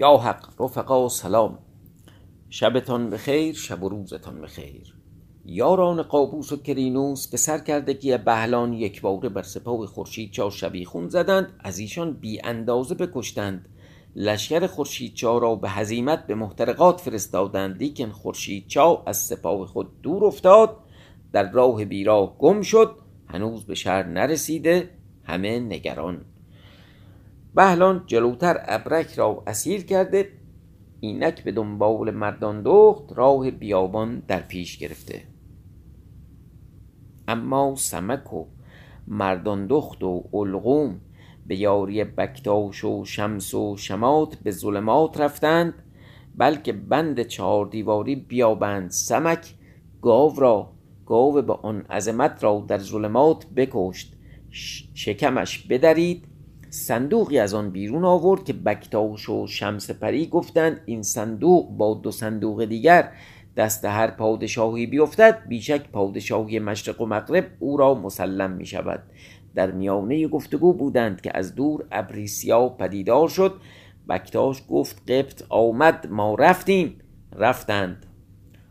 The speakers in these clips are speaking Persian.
یا حق رفقا سلام. شبتان بخیر شب و روزتان بخیر. یاران قابوس و کرینوس به سرکردگی بهلان یکباره بر سپاه خورشیدچا شبیخون زدند از ایشان بی اندازه بکشتند. لشکر خورشیدچا را به هزیمت به محترقات فرستادند لیکن خورشیدچا از سپاه خود دور افتاد. در راه بیراه گم شد هنوز به شهر نرسیده همه نگران. بهلان جلوتر ابرک را اسیر کرده اینک به دنبال مردان دخت راه بیابان در پیش گرفته. اما سمک و مردان دخت و علقوم به یاری بکتاش و شمس و شمات به ظلمات رفتند بلکه بند چهار دیواری بیابند سمک گاو را گاو به آن عظمت را در ظلمات بکشت شکمش بدرید صندوقی از آن بیرون آورد که بکتاش و شمس پری گفتند این صندوق با دو صندوق دیگر دست هر پادشاهی بیفتد بیشک پادشاهی مشرق و مغرب او را مسلم می شود در میانه گفتگو بودند که از دور ابری سیاه پدیدار شد. بکتاش گفت قبط آمد ما رفتیم. رفتند.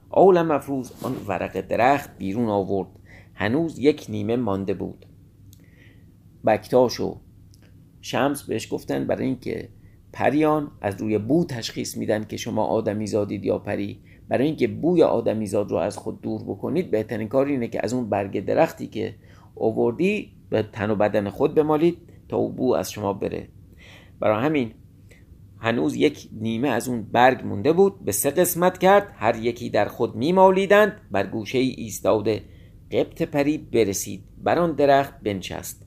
آل مفروز آن ورق درخت بیرون آورد. هنوز یک نیمه مانده بود. بکتاش و شمس بهش گفتن برای اینکه پریان از روی بو تشخیص میدن که شما آدمی زادید یا پری. برای اینکه بوی آدمی زاد رو از خود دور بکنید بهترین کار اینه که از اون برگ درختی که اووردی به تن و بدن خود بمالید تا او بو از شما بره. برای همین هنوز یک نیمه از اون برگ مونده بود به سه قسمت کرد. هر یکی در خود میمالیدند بر گوشه ای ایستاده قبط پری برسید. بر آن درخت بنشست.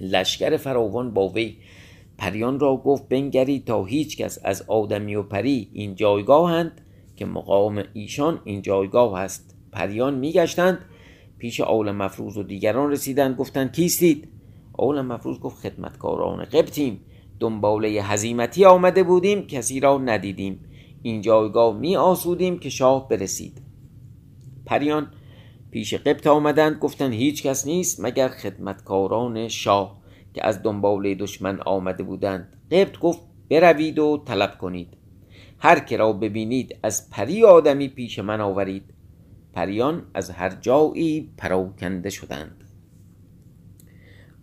لشکر فراوان با وی پریان را گفت بنگری تا هیچ کس از آدمی و پری این جایگاهند که مقام ایشان این جایگاه است. پریان میگشتند پیش آول مفروض و دیگران رسیدند گفتند کیستید؟ آول مفروض گفت خدمتکاران قبطیم دنباله هزیمتی آمده بودیم کسی را ندیدیم. این جایگاه می آسودیم که شاه برسید. پریان پیش قبط آمدند گفتند هیچ کس نیست مگر خدمتکاران شاه که از دنباله دشمن آمده بودند. قبط گفت بروید و طلب کنید. هر که را ببینید از پری آدمی پیش من آورید. پریان از هر جایی پراکنده شدند.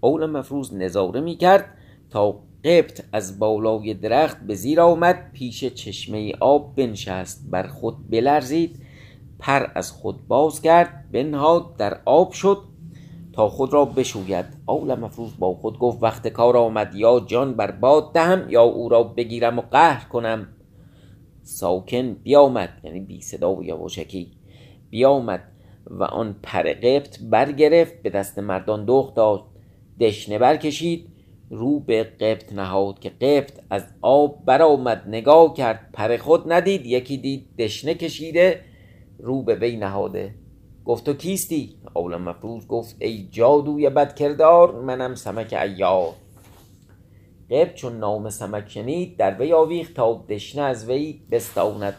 اول مفروض نظاره می کرد تا قبط از بالای درخت به زیر آمد پیش چشمه آب بنشست بر خود بلرزید پر از خود باز کرد بنهاد در آب شد تا خود را بشوید. اول مفروض با خود گفت وقت کار آمد یا جان بر باد دهم یا او را بگیرم و قهر کنم. ساکن بیامد یعنی بی صدا و یواشکی بیامد و آن پر قبط برگرفت به دست مردان دخت داد دشنه برکشید رو به قبط نهاد که قبط از آب برآمد نگاه کرد پر خود ندید یکی دید دشنه کشیده رو به وی نهاده. گفت تو کیستی؟ اول مفروض گفت ای جادوی بدکردار منم سمک ایار. قبط چون نام سمک شنید در وی آویخت تا دشنه از وی بستاند.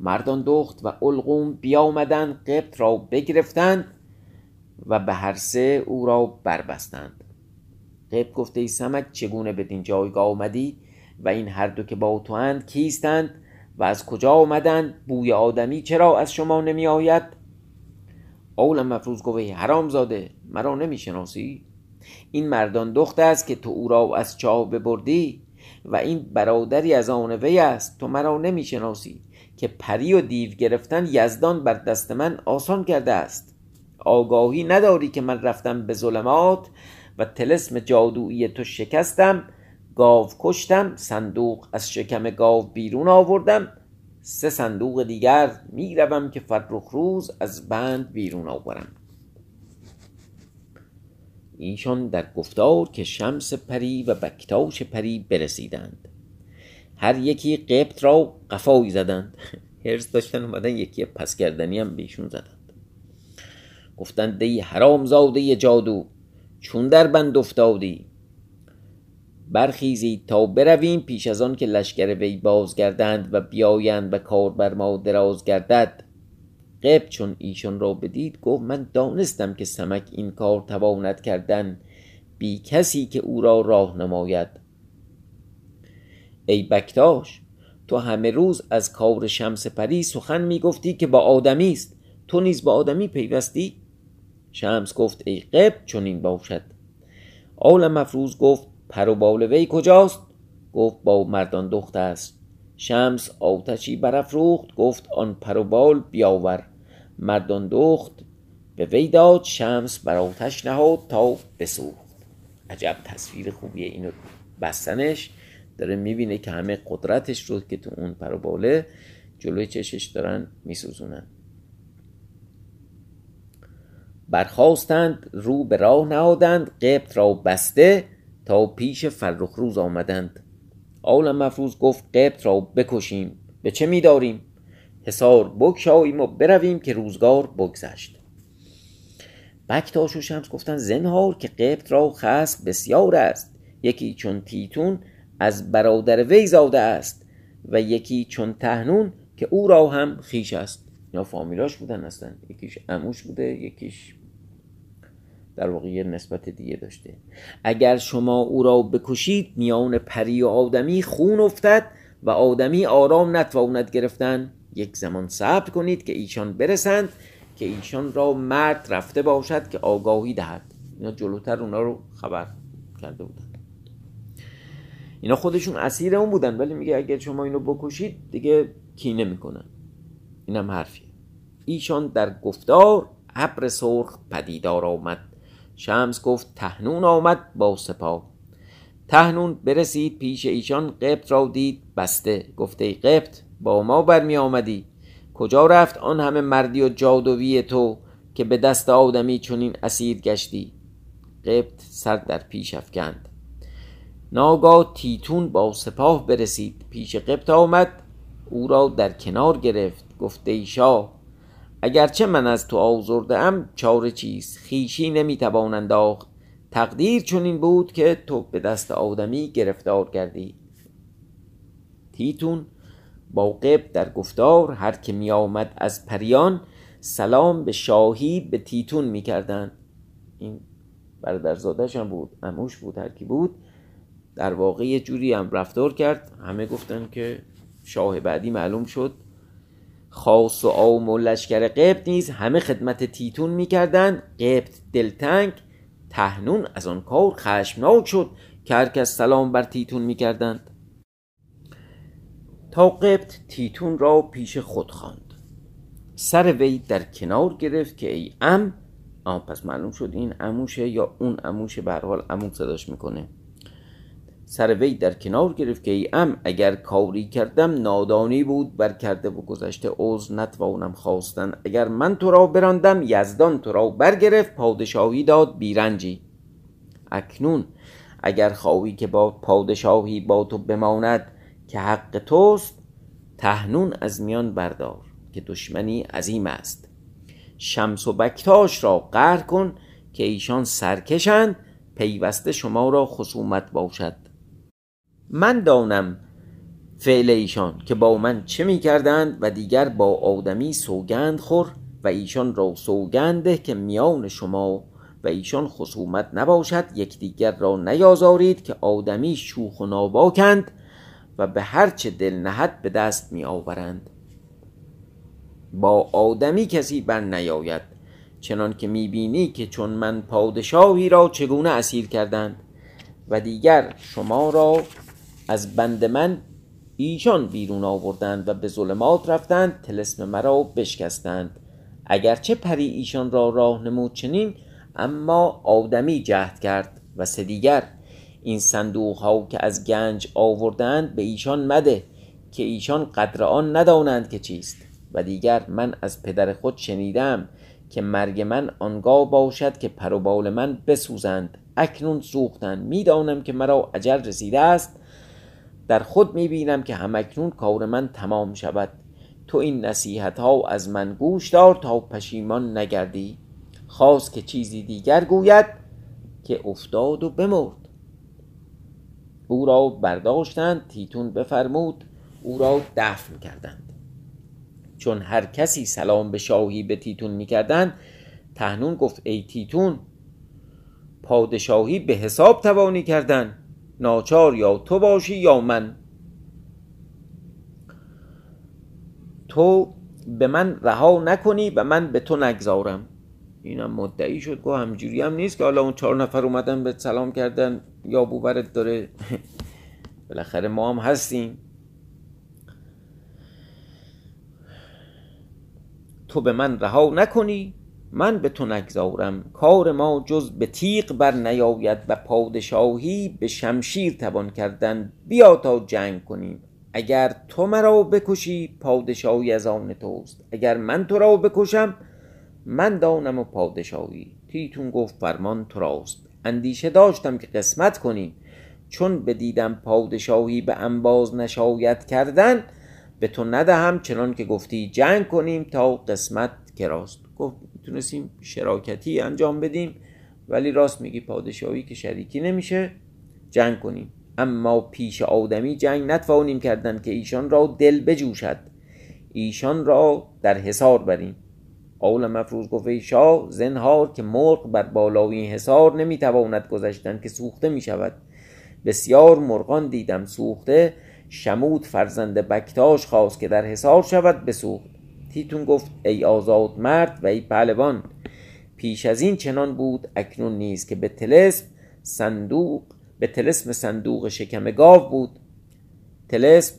مردان دخت و علقوم بیامدند قبط را بگرفتند و به هر سه او را بربستند. قبط گفته ای سمک چگونه بدین جایگاه آمدی و این هر دو که با تو اند کیستند؟ و از کجا آمدند؟ بوی آدمی چرا از شما نمی آید اول مفروض گفت حرام زاده مرا نمی شناسی این مردان دخت است که تو او را از چاه ببردی و این برادری از آن وی است تو مرا نمی شناسی که پری و دیو گرفتن یزدان بر دست من آسان کرده است. آگاهی نداری که من رفتم به ظلمات و تلسم جادویی تو شکستم گاو کشتم صندوق از شکم گاو بیرون آوردم. سه صندوق دیگر می‌روم که فرخ روز از بند بیرون آورم. ایشان در گفتار که شمس پری و بکتاش پری برسیدند. هر یکی قبط را قفایی زدند. هرس داشتن اومدن یکی پس کردنی هم بیشون زدند. گفتند دی حرام زاده جادو چون در بند افتادی؟ برخیزید تا برویم پیش از آن که لشکر وی بازگردند و بیایند و کار بر ما دراز گردد. قبط چون ایشان را بدید گفت من دانستم که سمک این کار تواند کردن. بی کسی که او را راه نماید. ای بکتاش تو همه روز از کار شمس پری سخن می‌گفتی که با آدمی است. تو نیز با آدمی پیوستی؟ شمس گفت ای قب چنین باشد. آل مفروز گفت پر و بال وی کجاست؟ گفت با مردان دخت است. شمس آتشی برافروخت گفت آن پر و بال بیاور. مردان دخت به وی داد شمس بر آتش نهاد تا بسوخت. عجب تصویر خوبیه اینو بستنش. داره می‌بینه که همه قدرتش رو که تو اون پر و باله جلوی چشش دارن میسوزونن. برخواستند رو به راه نهادند قبط را بسته تا پیش فرخ روز آمدند. آل مفروض گفت قبط را بکشیم به چه میداریم؟ حسار بگشاییم و برویم که روزگار بگذشت. بکتاش و شمس گفتن زنهار که قبط را خصم بسیار است. یکی چون تیتون از برادر وی زاده است و یکی چون تهنون که او را هم خیش است. یا فامیلاش بودن هستن یکیش اموش بوده یکیش در واقع یه نسبت دیگه داشته. اگر شما او را بکشید میان پری و آدمی خون افتد و آدمی آرام نتواند گرفتن. یک زمان صبر کنید که ایشان برسند که ایشان را مرد رفته باشد که آگاهی دهد. اینا جلوتر اونا رو خبر کرده بودن. اینا خودشون اسیر اون بودن ولی میگه اگر شما اینو بکشید دیگه کینه می‌کنن. اینم حرفیه. ایشان در گفتار ابر سرخ پدیدار آمد. شمس گفت تهنون آمد با سپاه. تهنون برسید پیش ایشان قبط را دید بسته. گفته قبط با ما برمی آمدی. کجا رفت آن همه مردی و جادوی تو که به دست آدمی چنین اسیر گشتی؟ قبط سر در پیش افکند. ناگاه تیتون با سپاه برسید. پیش قبط آمد او را در کنار گرفت. گفته ای شاه اگرچه من از تو آزرده ام چاره چیز خیشی نمی‌توان انداخت تقدیر چنین بود که تو به دست آدمی گرفتار کردی. تیتون با قب در گفتار هر که می آمد از پریان سلام به شاهی به تیتون می کردن. این برادرزادش هم بود اموش بود هر کی بود. در واقع یه جوری هم رفتار کرد. همه گفتن که شاه بعدی معلوم شد. خاص و عام و لشکر قبط نیز همه خدمت تیتون می‌کردند. قبط دلتنگ تهنون از آن کار خشمناک شد که هر سلام بر تیتون می‌کردند. تا قبط تیتون را پیش خود خواند. سر وی در کنار گرفت که ای ام آه پس معلوم شد این اموشه یا اون اموشه به حال امون صداش می‌کنه. سر وی در کنار گرفت که ای ام اگر کاری کردم نادانی بود بر کرده و گذشته عوض نتوانم خواستن. اگر من تو را براندم یزدان تو را برگرفت پادشاهی داد بیرنجی. اکنون اگر خواهی که با پادشاهی با تو بماند که حق توست تهنون از میان بردار که دشمنی عظیم است. شمس و بکتاش را قهر کن که ایشان سرکشند پیوسته شما را خصومت باشد. من دانم فعل ایشان که با من چه می کردند و دیگر با آدمی سوگند خور و ایشان را سوگنده که میان شما و ایشان خصومت نباشد یکدیگر را نیازارید که آدمی شوخ و ناباکند و به هرچه دل نهد به دست می آورند با آدمی کسی بر نیاید چنان که می بینی که چون من پادشاهی را چگونه اسیر کردند و دیگر شما را از بند من ایشان بیرون آوردند و به ظلمات رفتند تلسم مرا بشکستند. اگرچه پری ایشان را راه نمود چنین اما آدمی جهد کرد و سه دیگر. این صندوق ها که از گنج آوردند به ایشان مده که ایشان قدر آن ندانند که چیست. و دیگر من از پدر خود شنیدم که مرگ من آنگاه باشد که پروبال من بسوزند. اکنون سوختند. می‌دانم که مرا عجل رسیده است در خود می‌بینم که همکنون کار من تمام شود. تو این نصیحت ها از من گوش دار تا پشیمان نگردی. خواست که چیزی دیگر گوید که افتاد و بمرد. او را برداشتند تیتون بفرمود او را دفن کردند. چون هر کسی سلام به شاهی به تیتون می‌کردند تهنون گفت ای تیتون پادشاهی به حساب توانی کردن. ناچار یا تو باشی یا من. تو به من رها نکنی و من به تو نگذارم. اینم مدعی شد گوه همجوری هم نیست که حالا اون چهار نفر اومدن به سلام کردن یا بوبرت داره. بالاخره ما هم هستیم. تو به من رها نکنی من به تو نگذارم. کار ما جز به تیغ بر نیاید و پادشاهی به شمشیر توان کردن. بیا تا جنگ کنیم. اگر تو مرا بکشی پادشاهی از آن توست. اگر من تو را بکشم من دانم و پادشاهی. تیتون گفت فرمان تو راست. اندیشه داشتم که قسمت کنیم چون بدیدم پادشاهی به انباز نشاید کردن به تو ندهم چنان که گفتی جنگ کنیم تا قسمت که راست. گفت می‌تونستیم شراکتی انجام بدیم. ولی راست میگی پادشاهی که شریکی نمیشه جنگ کنیم. اما پیش آدمی جنگ نتوانیم کردن که ایشان را دل بجوشد. ایشان را در حصار بریم. قول مفروض گفت شاه زنهار که مرغ بر بالای حصار نمی‌تواند گذشتن که سوخته می‌شود. بسیار مرغان دیدم سوخته. شمود فرزند بکتاش خواست که در حصار شود بسوخت. تیتون گفت ای آزاد مرد و ای پهلوان. پیش از این چنان بود اکنون نیست که به تلسم صندوق به تلسم صندوق شکم گاو بود. تلسم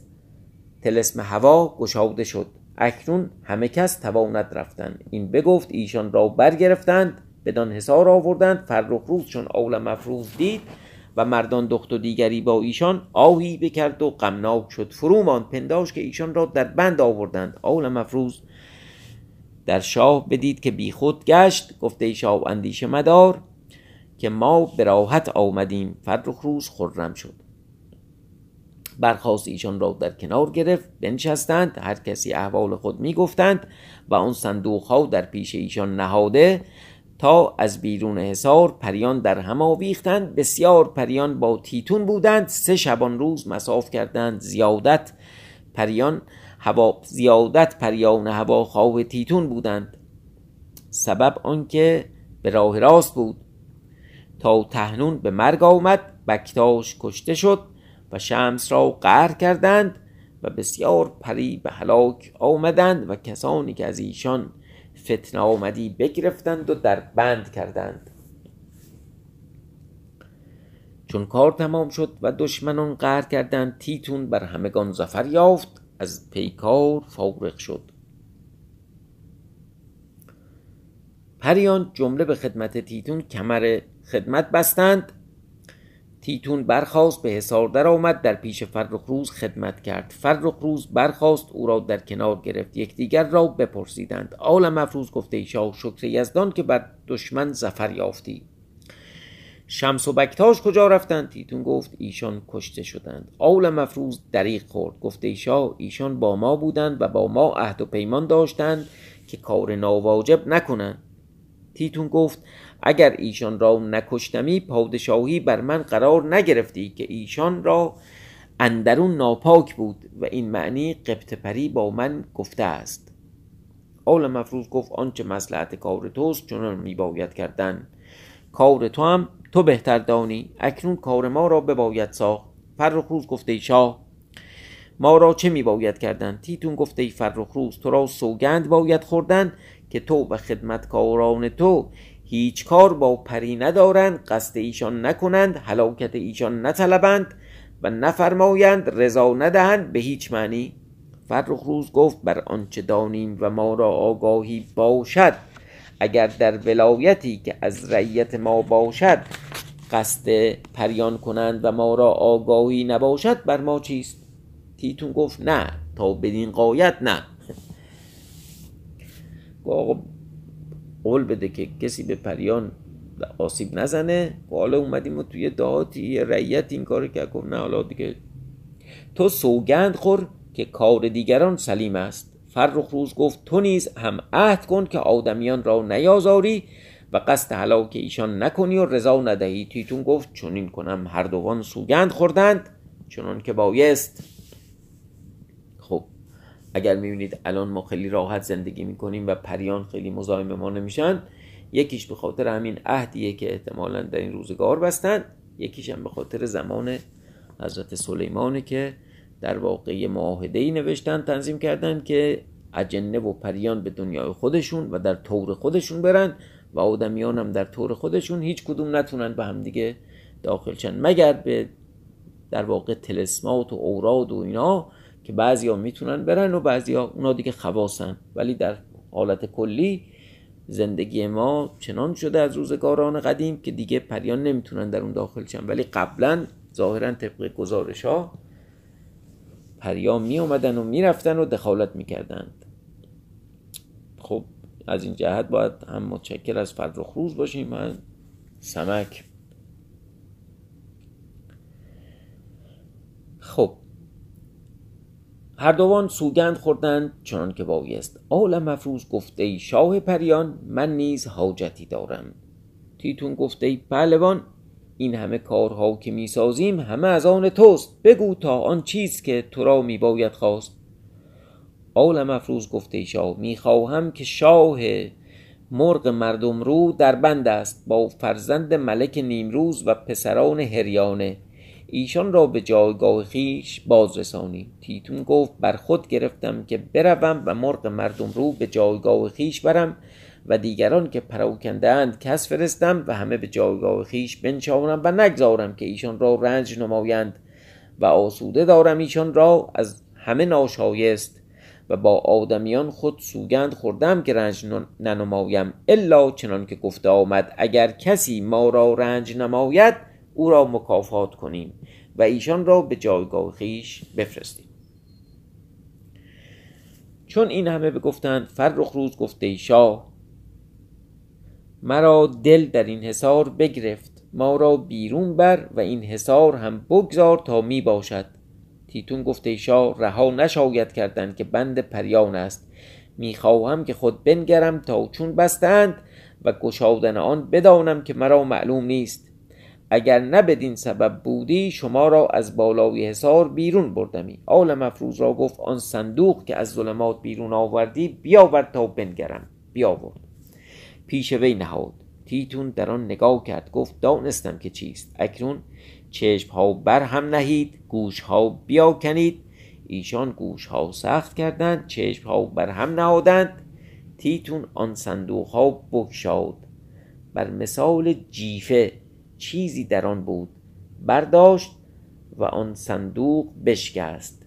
تلسم هوا گشاده شد. اکنون همه کس تواند رفتن. این بگفت ایشان را برگرفتند بدان حصار آوردند فرخ روز چون اول مفروض دید و مردان دخت و دیگری با ایشان آهی بکرد و غمناک شد. فرومان پنداش که ایشان را در بند آوردند. اول مفروض در شاه بدید که بی خود گشت. گفته شاه اندیشه مدار که ما به راحت آمدیم. فرخ روز خرم شد. برخواست ایشان را در کنار گرفت. بنشستند. هر کسی احوال خود می گفتند و آن صندوق ها در پیش ایشان نهاده تا از بیرون حصار پریان در هم آویختند. بسیار پریان با تیتون بودند. سه شبان روز مساف کردند. زیادت پریان هوا زیادت پریان هوا خواه تیتون بودند. سبب آنکه به راه راست بود. تا تهنون به مرگ آمد. بکتاش کشته شد و شمس را قهر کردند و بسیار پری به هلاک آمدند و کسانی که از ایشان فتنه آمدی بگرفتند و در بند کردند. چون کار تمام شد و دشمنان قهر کردند تیتون بر همگان زفر یافت از پیکار فارغ شد. پریان جمله به خدمت تیتون کمر خدمت بستند تیتون برخواست به حصار در آمد در پیش فرخ روز خدمت کرد. فرخ روز برخواست او را در کنار گرفت. یکدیگر را بپرسیدند. آل مفروض گفته شاه شکر یزدان که بر دشمن زفر یافتی. شمس و بکتاش کجا رفتند؟ تیتون گفت ایشان کشته شدند. آل مفروض دریق خورد. گفته شاه ایشان با ما بودند و با ما عهد و پیمان داشتند که کار ناواجب نکنند. تیتون گفت اگر ایشان را نکشتمی پادشاهی بر من قرار نگرفتی که ایشان را اندرون ناپاک بود و این معنی قبط با من گفته است. آل مفروض گفت آنچه مسلحت کار توست چنان میباید کردن. کار تو هم تو بهتر دانی. اکنون کار ما را بباید ساخت. فرخ روز گفته شاه ما را چه میباید کردن؟ تیتون گفته ای فرخ روز تو را سوگند باید خوردن که تو و خدمتکاران تو هیچ کار با پری ندارند قصد ایشان نکنند هلاکت ایشان نطلبند و نفرمایند رضا ندهند به هیچ معنی. فرخ روز گفت بر آنچه دانیم و ما را آگاهی باشد اگر در ولایتی که از رعیت ما باشد قصد پریان کنند و ما را آگاهی نباشد بر ما چیست؟ تیتون گفت نه تا بدین قایت نه. قول بده که کسی به پریان آسیب نزنه. و حالا اومدیم و توی دهاتی رعیت این کار که گفت نه حالا دیگه تو سوگند خور که کار دیگران سلیم است. فرخ روز گفت تو نیز هم عهد کن که آدمیان را نیازاری و قصد هلاک ایشان نکنی و رضا ندهی. تیتون گفت چنین کنم هر دوان سوگند خوردند چنان که بایست. خب اگر می‌بینید الان ما خیلی راحت زندگی می‌کنیم و پریان خیلی مزاحم ما نمیشن یکیش به خاطر همین عهدیه که احتمالا در این روزگار بستن یکیش هم به خاطر زمان حضرت سلیمانه که در واقع معاهده نوشتن تنظیم کردن که اجنه و پریان به دنیای خودشون و در طور خودشون برن و آدمیان هم در طور خودشون هیچ کدوم نتونن به هم دیگه داخل شن. مگر به در واقع تلسمات و اوراد و اینا که بعضیا می‌تونن برن و بعضیا اونا دیگه خواسن ولی در حالت کلی زندگی ما چنان شده از روزگاران قدیم که دیگه پریان نمی‌تونن در اون داخل شن. ولی قبلا ظاهرا طبق گزارش ها پریان می و می‌رفتن و دخالت می‌کردند. خب از این جهت باید هم متشکر از فرخ روز باشیم. من سمک. خب هر دوان سوگند خوردند چنان که بایست. آل مفروض گفته شاه پریان من نیز حاجتی دارم. تیتون گفته پهلوان این همه کارها که می‌سازیم همه از آن توست. بگو تا آن چیز که تو را میباید خواست. آل مفروض گفته ای شاه می‌خواهم که شاه مرغ مردم رو در بند است. با فرزند ملک نیمروز و پسران هریانه. ایشان را به جایگاه خیش بازرسانی تیتون گفت بر خود گرفتم که بروم و مرغ مردم رو به جایگاه خیش برم و دیگران که پراکنده اند کس فرستم و همه به جایگاه خیش بنشانم و نگذارم که ایشان را رنج نمایند و آسوده دارم ایشان را از همه ناشایست و با آدمیان خود سوگند خوردم که رنج ننمایم. الا چنان که گفته آمد اگر کسی ما را رنج نماید او را مکافات کنیم و ایشان را به جایگاه خیش بفرستیم. چون این همه بگفتند فرخ روز گفته شاه مرا دل در این حصار بگرفت ما را بیرون بر و این حصار هم بگذار تا می باشد. تیتون گفته شاه رها نشاید کردن که بند پریان است. می‌خواهم که خود بنگرم تا چون بستند و گشادن آن بدانم که مرا معلوم نیست. اگر نه بدین سبب بودی شما را از بالای حصار بیرون بردمی. آل مفروض را گفت آن صندوق که از ظلمات بیرون آوردی بیاورد تا بنگرم. بیاورد. پیش وی نهاد. تیتون در آن نگاه کرد. گفت دانستم که چیست. اکنون چشم ها بر هم نهید گوش ها بیاکنید. ایشان گوش ها سخت کردند چشم ها بر هم نهادند. تیتون آن صندوق ها بکشاد بر مثال جیفه چیزی در آن بود. برداشت و آن صندوق بشکست.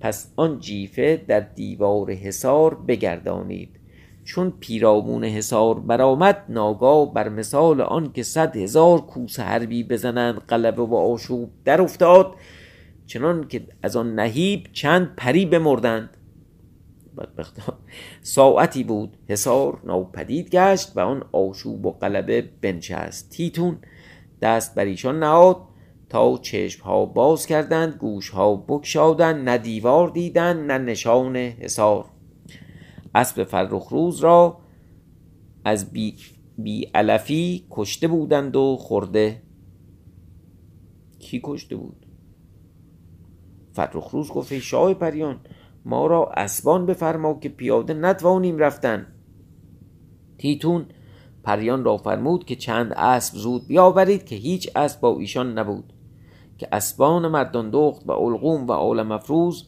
پس آن جیفه در دیوار حصار بگردانید. چون پیرامون حصار برآمد ناگاه بر مثال آن که صد هزار کوس حربی بزنند قلبه و آشوب در افتاد چنان که از آن نهیب چند پری بمردند. ساعتی بود. حصار ناپدید گشت و آن آشوب و قلبه بنشست. تیتون دست بر ایشان نهاد تا چشم ها باز کردند گوش ها بکشادند نه دیوار دیدند نه نشان حصار. اسب فرخ روز را از بی, بی علفی کشته بودند و خورده. کی کشته بود؟ فرخ روز گفت شاه پریان ما را اسبان بفرما که پیاده نتوانیم رفتن. تیتون پریان را فرمود که چند اسب زود بیاورید که هیچ اسب با ایشان نبود که اسبان مردان دخت و القوم و عالم مفروز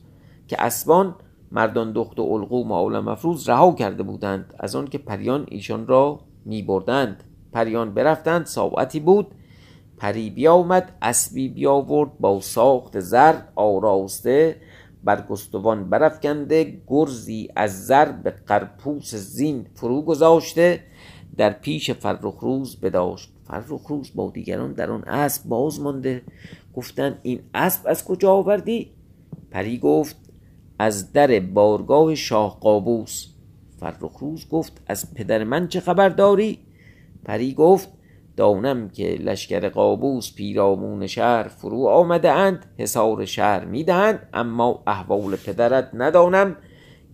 که اسبان مردان دخت و القوم و عالم مفروز رها کرده بودند از آن که پریان ایشان را می بردند پریان برفتند ساعتی بود پری بیامد اسبی بیاورد با ساخت زر آراسته بر گستوان برافکنده گرزی از زر به قرپوس زین فرو گذاشته در پیش فرخ روز بداشت. فرخ روز با دیگران در آن اسب باز مانده. گفتند این اسب از کجا آوردی؟ پری گفت از در بارگاه شاه قابوس. فرخ روز گفت از پدر من چه خبر داری؟ پری گفت دانم که لشکر قابوس پیرامون شهر فرو آمده اند حصار شهر می‌دهند اما احوال پدرت ندانم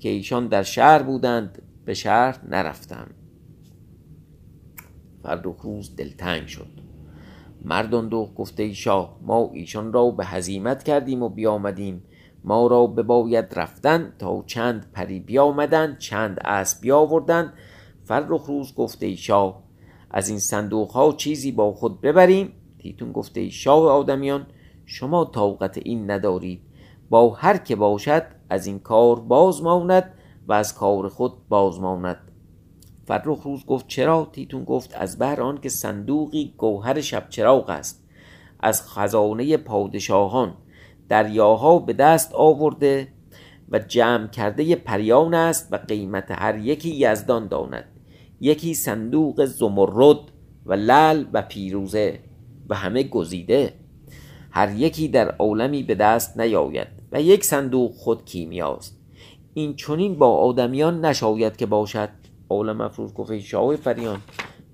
که ایشان در شهر بودند به شهر نرفتم. فرخ روز دلتنگ شد. مردان دو گفته ای شاه ما ایشان را به هزیمت کردیم و بیامدیم. ما را بباید رفتن تا چند پری بیامدند چند اسب بیاوردند فرخ روز گفته ای شاه از این صندوق ها چیزی با خود ببریم؟ تیتون گفته ای شاه آدمیان شما طاقت این ندارید. با هر که باشد از این کار باز ماند و از کار خود بازماند فرخ روز گفت چرا؟ تیتون گفت از بهر آن که صندوقی گوهر شب چراغ است از خزانه پادشاهان دریاها به دست آورده و جمع کرده پریان است و قیمت هر یکی یزدان داند یکی صندوق زمرد و لل و پیروزه و همه گزیده هر یکی در عالمی به دست نیاید و یک صندوق خود کیمیاست این چونین با آدمیان نشاید که باشد. عالم افروز گفت شاه فریان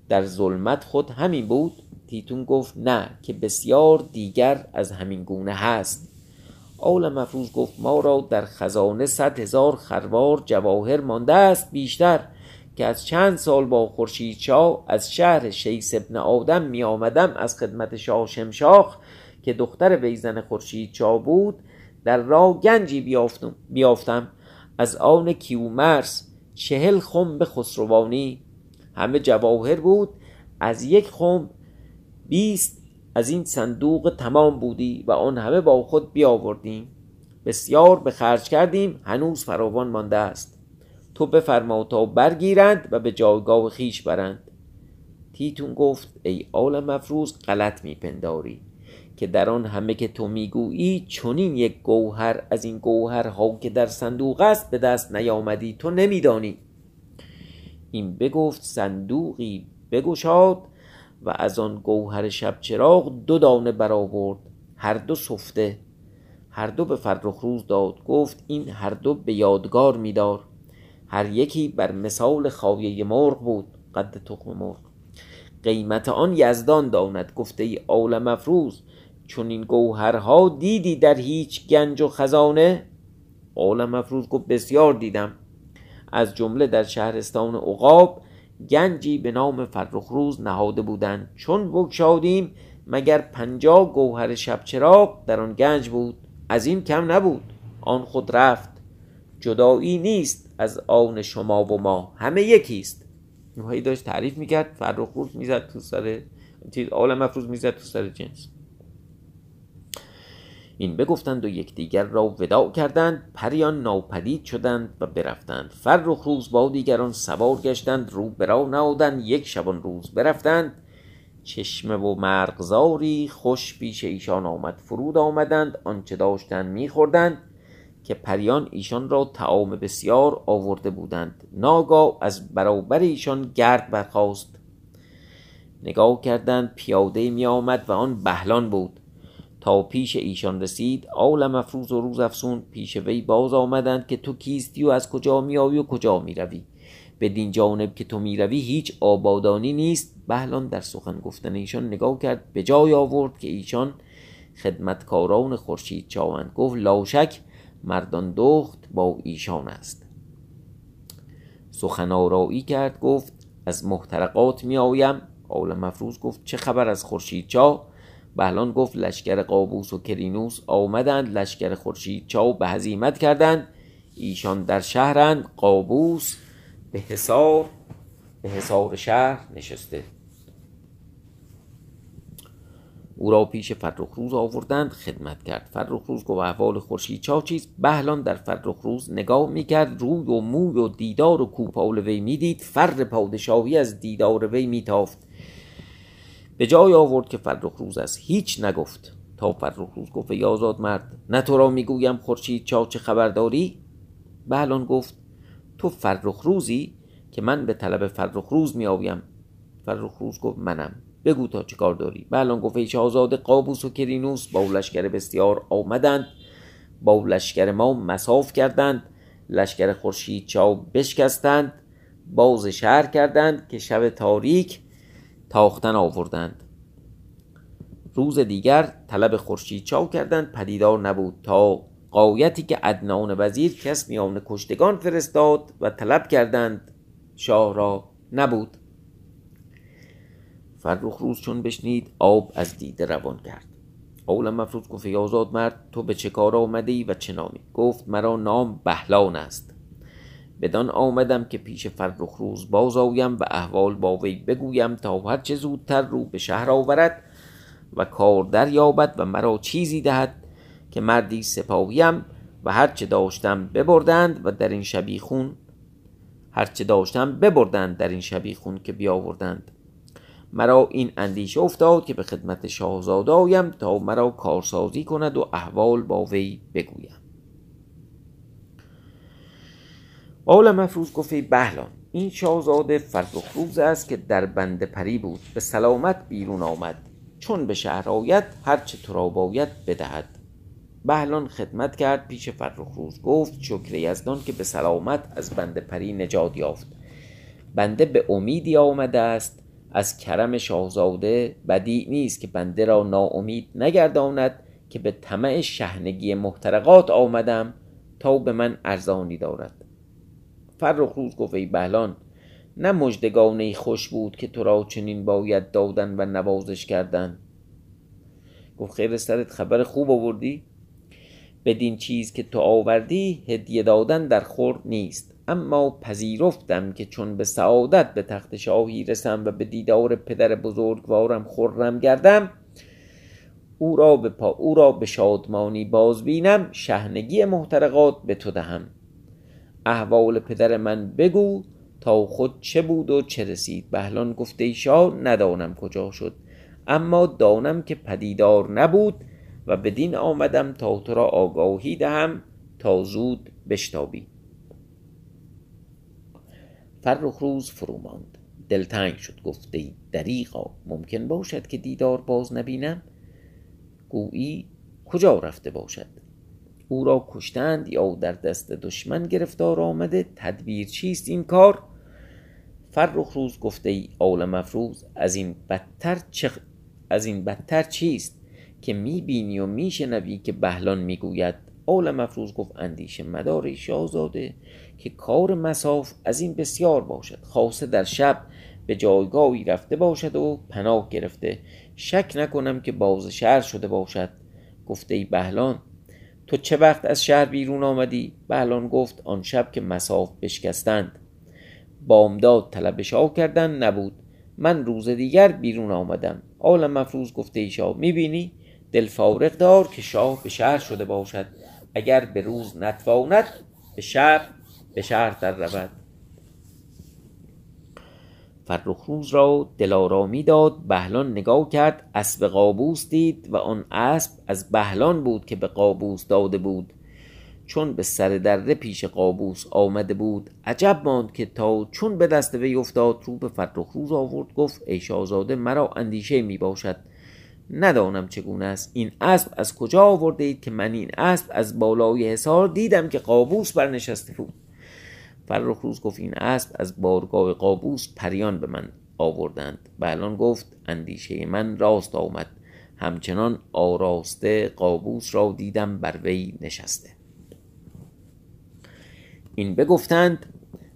در ظلمت خود همین بود؟ تیتون گفت نه که بسیار دیگر از همین گونه هست. آول مفروض گفت ما را در خزانه صد هزار خروار جواهر مانده است بیشتر که از چند سال با خورشید شاه از شهر شیس ابن آدم می آمدم از خدمت شاه شمشاخ که دختر ویزن خورشید شاه بود در راه گنجی بیافتم, بیافتم. از آن کیومرس چهل خم به خسروانی. همه جواهر بود. از یک خم بیست از این صندوق تمام بودی و آن همه با خود بیاوردیم. بسیار به خرج کردیم. هنوز فراوان مانده است. تو بفرما تا برگیرند و به جایگاه خیش برند. تیتون گفت ای آل مفروض غلط میپنداری. که در آن همه که تو می‌گویی چنین یک گوهر از این گوهرها که در صندوق است به دست نیامدی تو نمیدانی. این بگفت صندوقی بگشاد و از آن گوهر شب چراغ دو دانه برآورد هر دو سفته. هر دو به فرخ روز داد گفت این هر دو به یادگار میدار. هر یکی بر مثال خاویه مرغ بود قد تخم مرغ. قیمت آن یزدان داند گفته ای عالم افروز چون این گوهرها دیدی در هیچ گنج و خزانه؟ عالم افروز گفت بسیار دیدم. از جمله در شهرستان عقاب گنجی به نام فرخ روز نهاده بودند. چون بگشادیم مگر پنجاه گوهر شب چراغ در آن گنج بود؟ از این کم نبود. آن خود رفت. جدایی نیست از آن شما و ما. همه یکیست نوحی داشت تعریف می‌کرد. فرخ روز می‌زد تو سر عالم افروز می‌زد تو سر جنس. این بگفتند و یکدیگر را ودا کردند پریان ناپدید شدند و برفتند. فرخ روز با دیگران سوار گشتند رو برا نهادند یک شبان روز برفتند. چشمه و مرغزاری خوش پیش ایشان آمد فرود آمدند آنچه داشتند میخوردند که پریان ایشان را تعام بسیار آورده بودند. ناگاه از برابر ایشان گرد برخاست. نگاه کردند پیاده می آمد و آن بهلان بود. تا پیش ایشان رسید آل مفروض و روز افسون پیش وی باز آمدند که تو کیستی و از کجا میآیی و کجا می‌روی. بدین جانب که تو می‌روی هیچ آبادانی نیست. بهلان در سخن گفتن ایشان نگاه کرد به جای آورد که ایشان خدمتکاران خورشید چاوند. گفت لاشک مردان دخت با ایشان است. سخن آرایی کرد گفت از محترقات می آیم آل مفروض گفت چه خبر از خورشید چا؟ بهلان گفت لشکر قابوس و کرینوس آمدند لشکر خورشید چاو به هزیمت کردند. ایشان در شهرند. قابوس به حصار به حصار شهر نشسته. او را پیش فرخ روز آوردند خدمت کرد. فرخ روز گفت احوال خورشید چا چیست؟ بهلان در فرخ روز نگاه می‌کرد روی و موی و دیدار و کوپال وی می‌دید. فر پادشاهی از دیدار وی میتافت. به جای آورد که فرخ روز است هیچ نگفت. تا فرخ روز گفت ای آزاد مرد نه تو را می‌گویم خورشید چا چه خبر داری بهلان گفت تو فرخ روزی که من به طلب فرخ روز میآویم. فرخ روز گفت منم. بگو تا چه کار داری. بهلان گفت ای آزاد قابوس و کرینوس با لشکر بسیار آمدند. با لشکر ما مساف کردند. لشکر خورشید چاو بشکستند. باز شهر کردند که شب تاریک تاختن آوردند. روز دیگر طلب خورشید چاو کردند. پدیدار نبود تا قایتی که عدنان وزیر کس میان کشتگان فرستاد و طلب کردند شاه را نبود. فرخ روز چون بشنید آب از دیده روان کرد. اول مفروض گفت آزاد مرد تو به چه کار آمده ای و چه نامی؟ گفت مرا نام بهلان است. بدان آمدم که پیش فرخ روز باز آویم و احوال با وی بگویم تا هر چه زودتر رو به شهر آورد و کار دریابد و مرا چیزی دهد که مردی سپاهیم و هر چه داشتم ببردند و در این شبیخون هرچه داشتم ببردند در این شبیخون که بیاوردند. مرا این اندیشه افتاد که به خدمت شاهزاده آیم تا مرا کارسازی کند و احوال با وی بگویم. آل مفروض گفت بهلان. این شاهزاده فرخ روز است که در بند پری بود. به سلامت بیرون آمد. چون به شهر آید هرچه تو را باید بدهد. بهلان خدمت کرد. پیش فرخ روز گفت شکر یزدان که به سلامت از بند پری نجات یافت. بنده به امیدی آمده است. از کرم شاهزاده بدی نیست که بنده را ناامید نگرداند که به طمع شهنگی محترقات آمدم تا به من ارزانی دارد. فرخ روز گفت ای بهلان نه مجدگانه خوش بود که تو را چنین باید دادن و نوازش کردن. گفت خیر سرت خبر خوب آوردی. بدین چیز که تو آوردی هدیه دادن در خور نیست. اما پذیرفتم که چون به سعادت به تخت شاهی رسم و به دیدار پدر بزرگوارم خرم گردم او را به پا او را به شادمانی باز بینم شهنگی محترقات به تو دهم. احوال پدر من بگو تا خود چه بود و چه رسید. بهلان گفته شاه ندانم کجا شد. اما دانم که پدیدار نبود و بدین آمدم تا تو را آگاهی دهم تا زود بشتابی. فرخ روز فرو ماند دلتنگ شد گفته دریغا ممکن باشد که دیدار باز نبینم؟ گویی کجا رفته باشد؟ او را کشتند یا در دست دشمن گرفتار آمده تدبیر چیست این کار؟ فرخ روز گفته ای مفروز از این بدتر چه از این بدتر چیست که می‌بینی و میشنوی که بهلان می‌گوید؟ آل مفروز گفت اندیشه مدار شاهزاده که کار مساف از این بسیار باشد. خاصه در شب به جایگاهی رفته باشد و پناه گرفته. شک نکنم که باز شهر شده باشد. گفته ای بهلان تو چه وقت از شهر بیرون آمدی؟ بهلان گفت آن شب که مساف بشکستند. بامداد طلب شاه کردن نبود. من روز دیگر بیرون آمدم. آل مفروض گفته ای شاه می‌بینی؟ دل فارغ دار که شاه به شهر شده باشد. اگر به روز نتواند به شب به شهر در رود. فرخروز را دلارامی داد بهلان نگاه کرد اسب قابوس دید و آن اسب از بهلان بود که به قابوس داده بود. چون به سر دره پیش قابوس آمده بود عجب ماند که تا چون به دست وی افتاد رو به فرخروز آورد گفت ای شاهزاده مرا اندیشه می باشد. ندانم چگونه است. این اسب از کجا آورده اید که من این اسب از بالای حصار دیدم که قابوس برنشسته بود؟ فرخ روز گفت این اسب از بارگاه قابوس پریان به من آوردند بلان گفت اندیشه من راست آمد. همچنان آراسته قابوس را دیدم بر وی نشسته. این بگفتند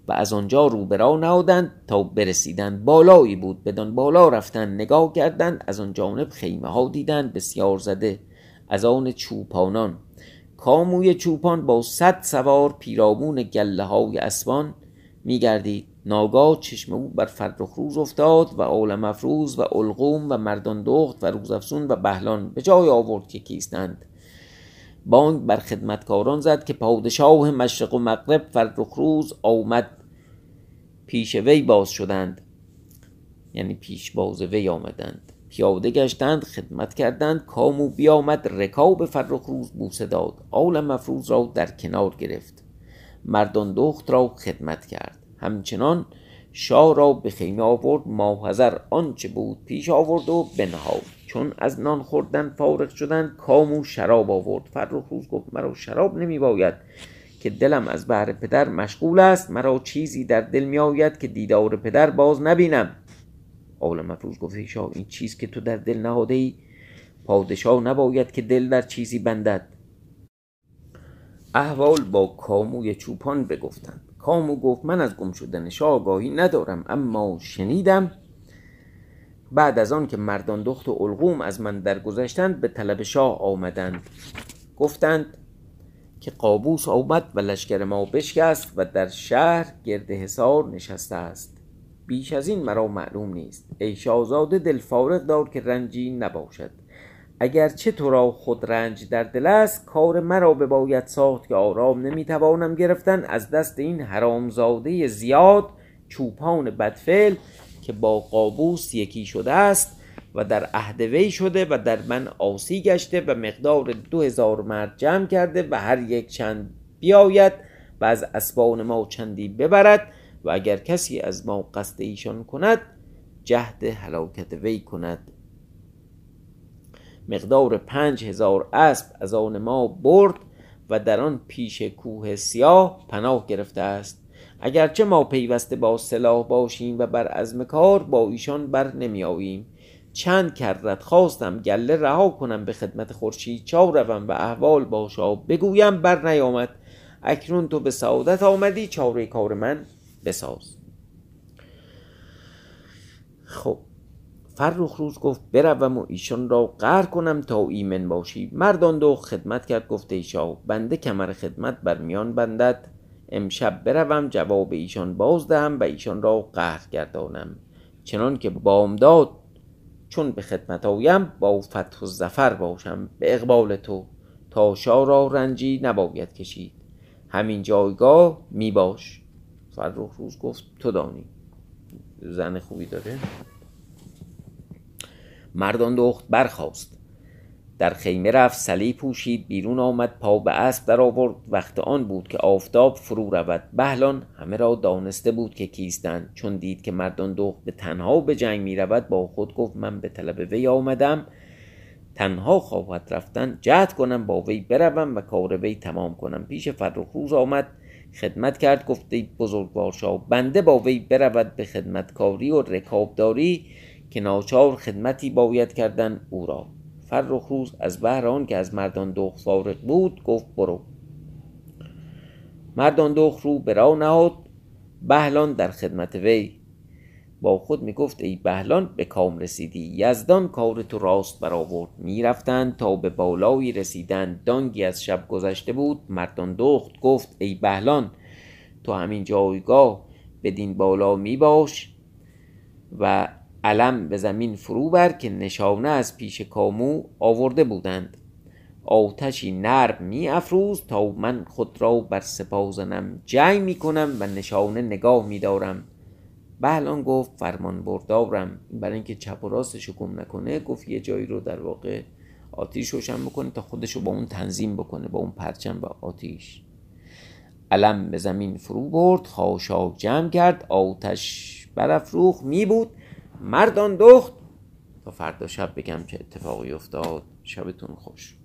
و از آنجا رو برا نهادند تا برسیدند. بالایی بود. بدان بالا رفتند. نگاه کردند. از آن جانب خیمه ها دیدند. بسیار زده. از آن چوپانان کاموی چوپان با صد سوار پیرامون گله های اسبان میگردید. ناگاه چشم او بر فرخ روز افتاد و عالم افروز و القوم و مردان دخت و روزافسون و بهلان به جای آورد که کیستند. بانگ بر خدمتکاران زد که پادشاه مشرق و مغرب فرخ روز آمد. پیش وی باز شدند. یعنی پیش باز وی آمدند. پیاده گشتند خدمت کردند. کامو بیامد رکاب فرخ روز بوسه داد. آل مفروض را در کنار گرفت. مردان دخت را خدمت کرد. همچنان شاه را به خیمه آورد. ماهزر آنچه بود پیش آورد و بنهاد. چون از نان خوردن فارغ شدند کامو شراب آورد. فرخ روز گفت مرا شراب نمی باید که دلم از بهر پدر مشغول است. مرا چیزی در دل می آید که دیدار پدر باز نبینم. آل مفروض گفت شاه این چیز که تو در دل نهاده ای پادشاه نباید که دل در چیزی بندد. احوال با کاموی چوپان بگفتند. کامو گفت من از گم شدن شاه ندارم اما شنیدم بعد از آن که مردان دخت و القوم از من درگذشتند به طلب شاه آمدند. گفتند که قابوس آمد و لشکر ما بشکست و در شهر گرد حصار نشسته است. بیش از این مرا معلوم نیست. ای شاهزاده دل فارغ دار که رنجی نباشد. اگرچه تو را خود رنج در دل است کار مرا به باید ساخت که آرام نمی‌توانم گرفتن. از دست این حرامزاده زیاد چوپان بدفعل که با قابوس یکی شده است و در عهد وی شده و در من آسی گشته و مقدار دو هزار مرد جمع کرده و هر یک چند بیاید و از اسبان ما چندی ببرد. و اگر کسی از ما قصد ایشان کند جهد هلاکت وی کند. مقدار پنج هزار اسب از آن ما برد و در آن پیش کوه سیاه پناه گرفته است. اگرچه ما پیوسته با سلاح باشیم و بر عزم کار با ایشان بر نمی آییم چند کردت خواستم گله رها کنم به خدمت خورشید چاو روم و احوال باشا بگویم بر نیامد. اکنون تو به سعادت آمدی چاره کار من. بساز. خب فرخ روز گفت بروم و ایشان را قهر کنم تا ایمن باشی. مردان دو خدمت کرد گفته ایشا بنده کمر خدمت بر میان بندد. امشب بروم جواب ایشان باز دهم و ایشان را قهر گردانم. چنان که بامداد چون به خدمت آیم با فتح و زفر باشم. به اقبال تو تا شاه را رنجی نباید کشید. همین جایگاه می باش. فرخ روز گفت تو دانی زن خوبی داره؟ مردان دخت برخاست. در خیمه رفت سلی پوشید بیرون آمد پا به اسب در آورد. وقت آن بود که آفتاب فرو رود. بهلان همه را دانسته بود که کیستند چون دید که مردان دخت به تنها به جنگ می رود با خود گفت من به طلب وی آمدم. تنها خواهد رفتن جهد کنم با وی بروم و کار وی تمام کنم. پیش فرخ روز آمد. خدمت کرد گفته بزرگوار شاه بنده با وی برود به خدمتکاری و رکابداری که ناچار خدمتی باید کردن او را. فرخ روز از بهر که از مردان دخ فارغ بود گفت برو. مردان دخ رو به راه نهاد بهلان در خدمت وی. با خود می گفت ای بهلان به کام رسیدی. یزدان کار تو راست برآورد. می‌رفتند تا به بالایی رسیدند. دانگی از شب گذشته بود. مردان دخت. گفت ای بهلان تو همین جایگاه بدین بالا می باش و علم به زمین فرو بر که نشانه از پیش کامو آورده بودند. آتشی نرم می افروز تا من خود را بر سپاه زنم جنگ می کنم و نشانه نگاه می دارم بهلان گفت فرمان بردارم برای اینکه چپ و راستش گم نکنه گفت یه جایی رو در واقع آتیش روشن بکنه تا خودش رو با اون تنظیم بکنه با اون پرچم و آتیش. علم به زمین فرو برد خاشاک جمع کرد آتش برافروخ می بود مردان دخت تا فردا شب بگم که اتفاقی افتاد. شبتون خوش.